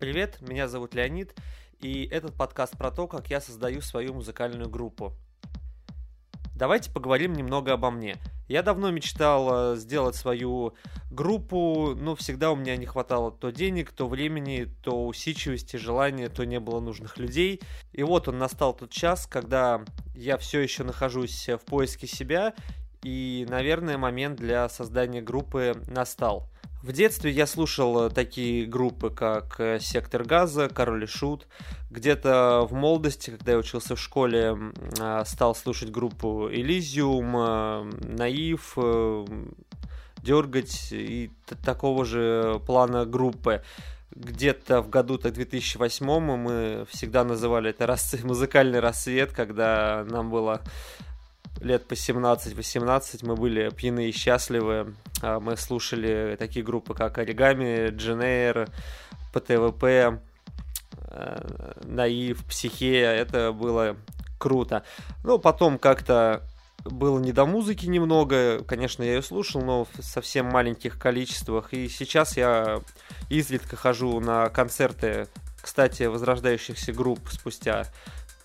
Привет, меня зовут Леонид, и этот подкаст про то, как я создаю свою музыкальную группу. Давайте поговорим немного обо мне. Я давно мечтал э, сделать свою группу, но всегда у меня не хватало то денег, то времени, то усидчивости, желания, то не было нужных людей. И вот он настал тот час, когда я все еще нахожусь в поиске себя, и, наверное, момент для создания группы настал. В детстве я слушал э, такие группы, как э, «Сектор газа», «Король и Шут». Где-то в молодости, когда я учился в школе, а, стал слушать группу «Элизиум», э, «Наив», «Дергать» и такого же плана группы где-то в году так 2008 мы всегда называли это музыкальный рассвет, когда нам было лет по 17-18 мы были пьяны и счастливы. А, мы слушали такие группы, как Оригами, Дженейр, ПТВП, э, Наив, Психея. Это было круто. Ну, потом как-то было не до музыки немного. Конечно, я ее слушал, но в совсем маленьких количествах. И сейчас я изредка хожу на концерты, кстати, возрождающихся групп спустя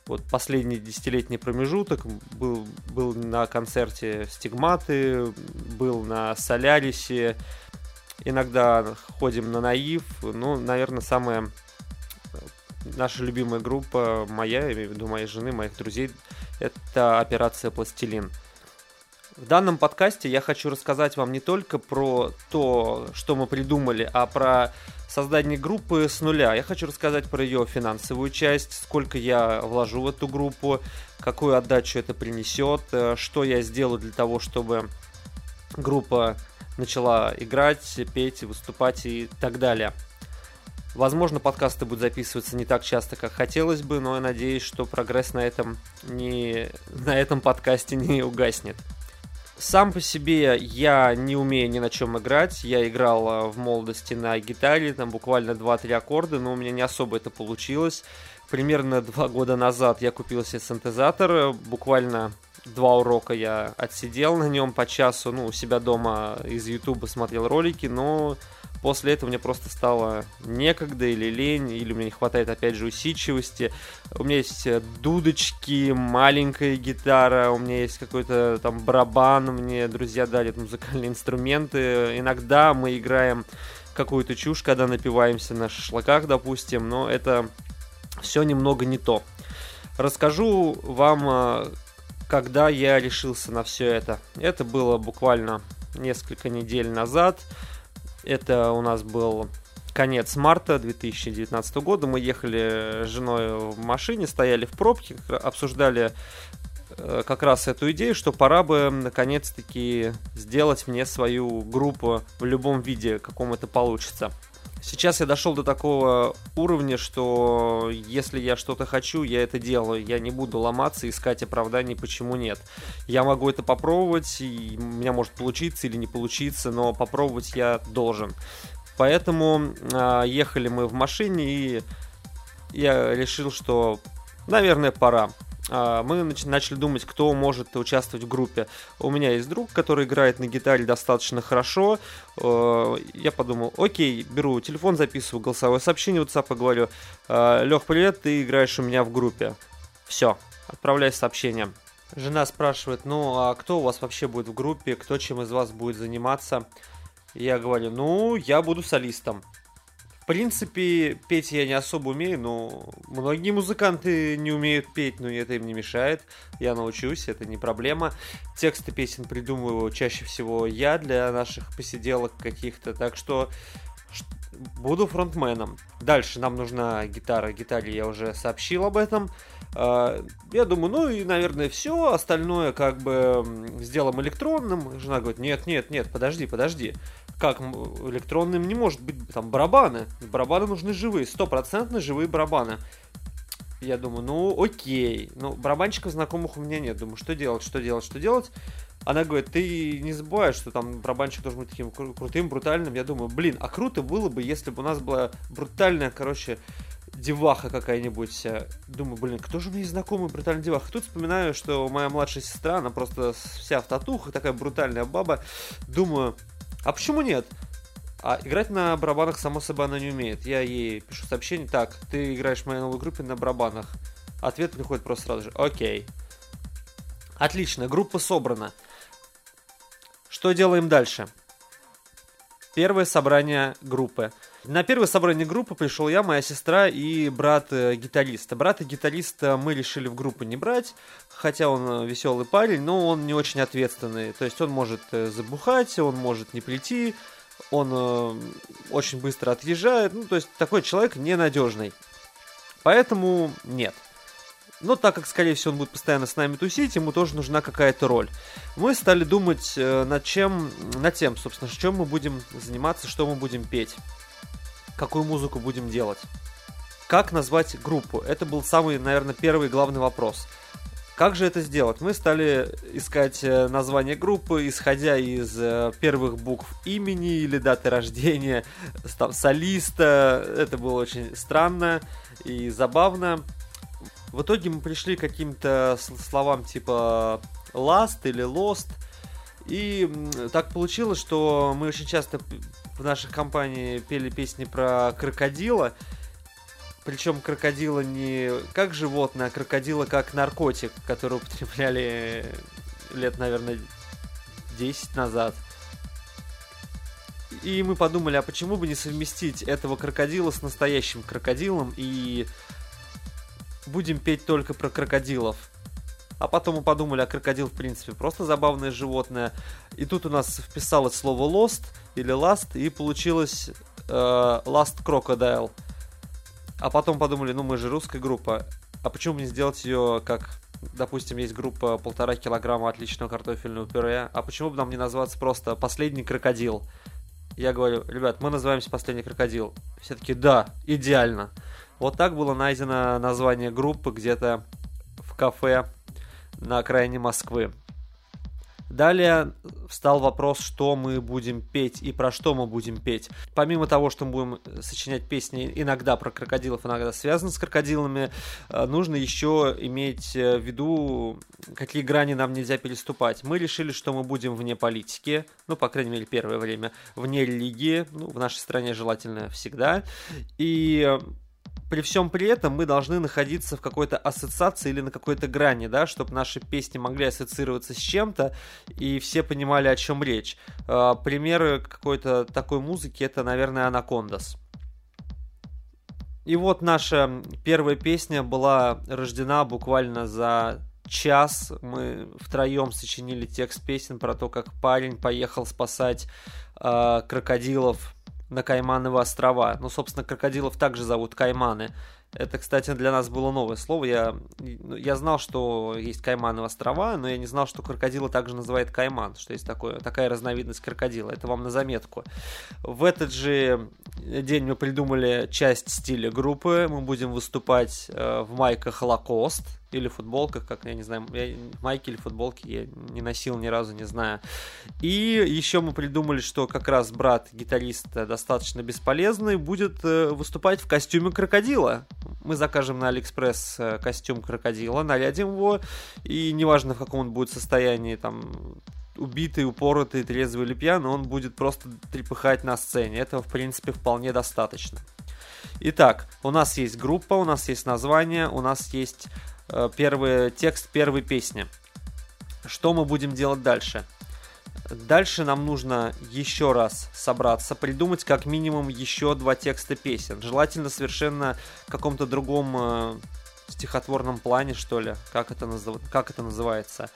вот последний десятилетний промежуток был, был на концерте Стигматы, был на Солярисе, иногда ходим на Наив, ну, наверное, самая наша любимая группа, моя, я имею в виду моей жены, моих друзей, это операция «Пластилин». В данном подкасте я хочу рассказать вам не только про то, что мы придумали, а про создание группы с нуля. Я хочу рассказать про ее финансовую часть, сколько я вложу в эту группу, какую отдачу это принесет, э, что я сделаю для того, чтобы группа начала играть, петь, выступать и так далее. Возможно, подкасты будут записываться не так часто, как хотелось бы, но я надеюсь, что прогресс на этом, не, на этом подкасте не угаснет. Сам по себе я не умею ни на чем играть. Я играл а, в молодости на гитаре, там буквально 2-3 аккорда, но у меня не особо это получилось. Примерно два года назад я купил себе синтезатор, буквально два урока я отсидел на нем по часу, ну, у себя дома из Ютуба смотрел ролики, но После этого мне просто стало некогда или лень, или мне не хватает, опять же, усидчивости. У меня есть э, дудочки, маленькая гитара, у меня есть какой-то там барабан, мне друзья дали музыкальные инструменты. Иногда мы играем какую-то чушь, когда напиваемся на шашлыках, допустим, но это все немного не то. Расскажу вам, э, когда я решился на все это. Это было буквально несколько недель назад. Это у нас был конец марта 2019 года. Мы ехали с женой в машине, стояли в пробке, обсуждали э, как раз эту идею, что пора бы наконец-таки сделать мне свою группу в любом виде, каком это получится. Сейчас я дошел до такого уровня, что если я что-то хочу, я это делаю. Я не буду ломаться, искать оправданий, почему нет. Я могу это попробовать, и у меня может получиться или не получиться, но попробовать я должен. Поэтому э, ехали мы в машине, и я решил, что, наверное, пора. А, мы начали думать, кто может участвовать в группе. У меня есть друг, который играет на гитаре достаточно хорошо. Э, я подумал, окей, беру телефон, записываю голосовое сообщение в WhatsApp и говорю, «Э, Лех, привет, ты играешь у меня в группе. Все, отправляй сообщение. Жена спрашивает, ну а кто у вас вообще будет в группе, кто чем из вас будет заниматься? Я говорю, ну, я буду солистом принципе, петь я не особо умею, но многие музыканты не умеют петь, но это им не мешает. Я научусь, это не проблема. Тексты песен придумываю чаще всего я для наших посиделок каких-то, так что буду фронтменом. Дальше нам нужна гитара. Гитаре я уже сообщил об этом. А, я думаю, ну и, наверное, все. Остальное как бы сделаем электронным. Жена говорит, нет, нет, нет, подожди, подожди как электронным не может быть там барабаны. Барабаны нужны живые, стопроцентно живые барабаны. Я думаю, ну окей. Ну, барабанщиков знакомых у меня нет. Думаю, что делать, что делать, что делать. Она говорит, ты не забываешь, что там барабанщик должен быть таким кру- крутым, брутальным. Я думаю, блин, а круто было бы, если бы у нас была брутальная, короче, деваха какая-нибудь. Думаю, блин, кто же мне знакомый брутальный деваха? Тут вспоминаю, что моя младшая сестра, она просто вся в татухах, такая брутальная баба. Думаю, а почему нет? А играть на барабанах, само собой, она не умеет. Я ей пишу сообщение, так, ты играешь в моей новой группе на барабанах. Ответ приходит просто сразу же, окей. Отлично, группа собрана. Что делаем дальше? Первое собрание группы. На первое собрание группы пришел я, моя сестра и брат гитариста. Брата гитариста мы решили в группу не брать, хотя он э, веселый парень, но он не очень ответственный. То есть он может э, забухать, он может не прийти, он э, очень быстро отъезжает. Ну, то есть такой человек ненадежный. Поэтому нет. Но так как, скорее всего, он будет постоянно с нами тусить, ему тоже нужна какая-то роль. Мы стали думать э, над чем, над тем, собственно, чем мы будем заниматься, что мы будем петь, какую музыку будем делать. Как назвать группу? Это был самый, наверное, первый главный вопрос. Как же это сделать? Мы стали искать э, название группы, исходя из э, первых букв имени или даты рождения там, солиста. Это было очень странно и забавно. В итоге мы пришли к каким-то словам типа last или lost. И так получилось, что мы очень часто в нашей компании пели песни про крокодила. Причем крокодила не как животное, а крокодила как наркотик, который употребляли лет, наверное, 10 назад. И мы подумали, а почему бы не совместить этого крокодила с настоящим крокодилом и будем петь только про крокодилов. А потом мы подумали, а крокодил, в принципе, просто забавное животное. И тут у нас вписалось слово lost или last, и получилось э, last crocodile. А потом подумали, ну мы же русская группа, а почему бы не сделать ее как, допустим, есть группа полтора килограмма отличного картофельного пюре, а почему бы нам не назваться просто «Последний крокодил»? Я говорю, ребят, мы называемся «Последний крокодил». Все таки да, идеально. Вот так было найдено название группы где-то в кафе на окраине Москвы. Далее встал вопрос, что мы будем петь и про что мы будем петь. Помимо того, что мы будем сочинять песни иногда про крокодилов, иногда связанные с крокодилами, э, нужно еще иметь в виду, какие грани нам нельзя переступать. Мы решили, что мы будем вне политики, ну, по крайней мере, первое время, вне религии, ну, в нашей стране желательно всегда. И при всем при этом мы должны находиться в какой-то ассоциации или на какой-то грани, да, чтобы наши песни могли ассоциироваться с чем-то, и все понимали, о чем речь. А, примеры какой-то такой музыки это, наверное, Анакондас. И вот наша первая песня была рождена буквально за час. Мы втроем сочинили текст песен про то, как парень поехал спасать э, крокодилов на Каймановы острова. Ну, собственно, крокодилов также зовут Кайманы. Это, кстати, для нас было новое слово. Я, ну, я знал, что есть Каймановы острова, но я не знал, что крокодила также называют кайман, что есть такое, такая разновидность крокодила. Это вам на заметку. В этот же день мы придумали часть стиля группы. Мы будем выступать э, в майках Lacoste или футболках, как я не знаю, я, майки или футболки я не носил ни разу, не знаю. И еще мы придумали, что как раз брат гитариста достаточно бесполезный будет э, выступать в костюме крокодила. Мы закажем на Алиэкспресс э, костюм крокодила, нарядим его, и неважно в каком он будет состоянии, там убитый, упоротый, трезвый или пьяный, он будет просто трепыхать на сцене. Этого, в принципе, вполне достаточно. Итак, у нас есть группа, у нас есть название, у нас есть первый текст первой песни. Что мы будем делать дальше? Дальше нам нужно еще раз собраться, придумать как минимум еще два текста песен. Желательно совершенно в каком-то другом э, стихотворном плане, что ли, как это, назыв... как это называется.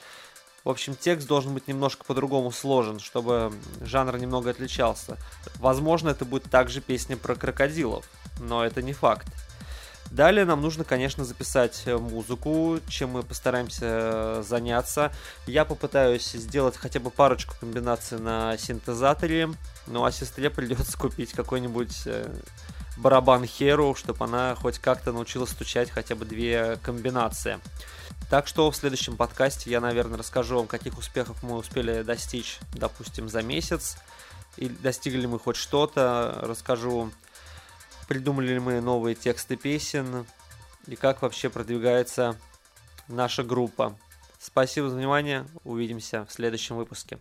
В общем, текст должен быть немножко по-другому сложен, чтобы жанр немного отличался. Возможно, это будет также песня про крокодилов, но это не факт. Далее нам нужно, конечно, записать э, музыку, чем мы постараемся э, заняться. Я попытаюсь сделать хотя бы парочку комбинаций на синтезаторе, ну а сестре придется купить какой-нибудь э, барабан Hero, чтобы она хоть как-то научилась стучать хотя бы две комбинации. Так что в следующем подкасте я, наверное, расскажу вам, каких успехов мы успели достичь, допустим, за месяц, и достигли мы хоть что-то, расскажу придумали ли мы новые тексты песен и как вообще продвигается наша группа. Спасибо за внимание, увидимся в следующем выпуске.